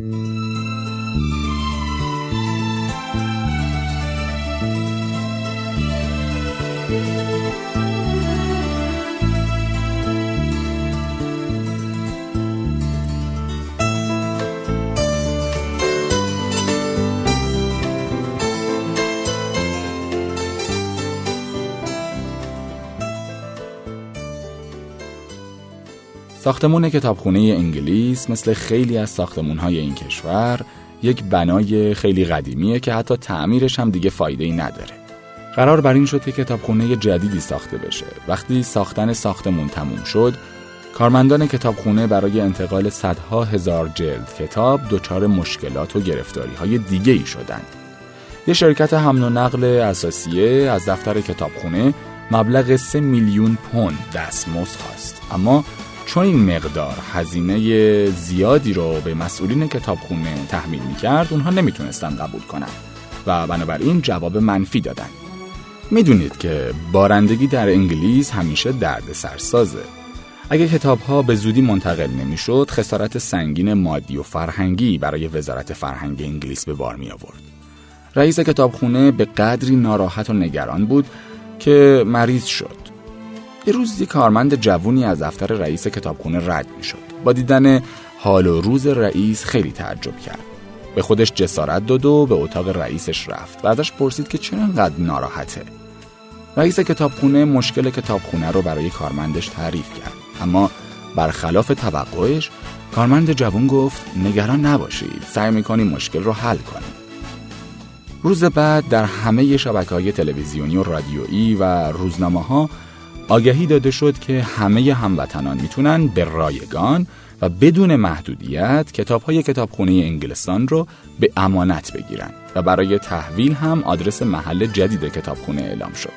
Mm-hmm. ساختمون کتابخونه انگلیس مثل خیلی از ساختمونهای این کشور یک بنای خیلی قدیمیه که حتی تعمیرش هم دیگه فایده ای نداره. قرار بر این شد که کتابخونه جدیدی ساخته بشه. وقتی ساختن ساختمون تموم شد، کارمندان کتابخونه برای انتقال صدها هزار جلد کتاب دچار مشکلات و گرفتاری های دیگه ای شدند. یه شرکت حمل و نقل اساسیه از دفتر کتابخونه مبلغ 3 میلیون پوند دستمزد خواست اما چون این مقدار هزینه زیادی رو به مسئولین کتابخونه تحمیل می‌کرد اونها نمی‌تونستن قبول کنن و بنابراین جواب منفی دادن. می‌دونید که بارندگی در انگلیس همیشه درد سرسازه اگه کتاب ها به زودی منتقل نمی‌شد خسارت سنگین مادی و فرهنگی برای وزارت فرهنگ انگلیس به بار می آورد رئیس کتابخونه به قدری ناراحت و نگران بود که مریض شد. یه روز یه کارمند جوونی از دفتر رئیس کتابخونه رد می شد. با دیدن حال و روز رئیس خیلی تعجب کرد. به خودش جسارت داد و به اتاق رئیسش رفت و ازش پرسید که چرا انقدر ناراحته. رئیس کتابخونه مشکل کتابخونه رو برای کارمندش تعریف کرد. اما برخلاف توقعش کارمند جوون گفت نگران نباشید سعی می‌کنیم مشکل رو حل کنیم روز بعد در همه شبکه های تلویزیونی و رادیویی و روزنامه ها آگهی داده شد که همه هموطنان می‌تونن به رایگان و بدون محدودیت کتاب های کتابخونه انگلستان رو به امانت بگیرن و برای تحویل هم آدرس محل جدید کتابخونه اعلام شد.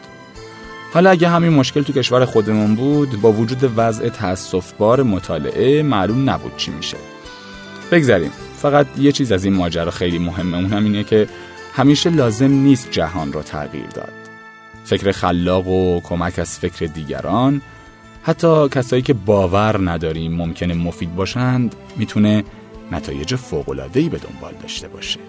حالا اگه همین مشکل تو کشور خودمون بود با وجود وضع بار مطالعه معلوم نبود چی میشه. بگذاریم فقط یه چیز از این ماجرا خیلی مهمه اونم اینه که همیشه لازم نیست جهان رو تغییر داد. فکر خلاق و کمک از فکر دیگران. حتی کسایی که باور نداریم ممکنه مفید باشند می‌تونه نتایج فوق‌العاده‌ای به دنبال داشته باشه.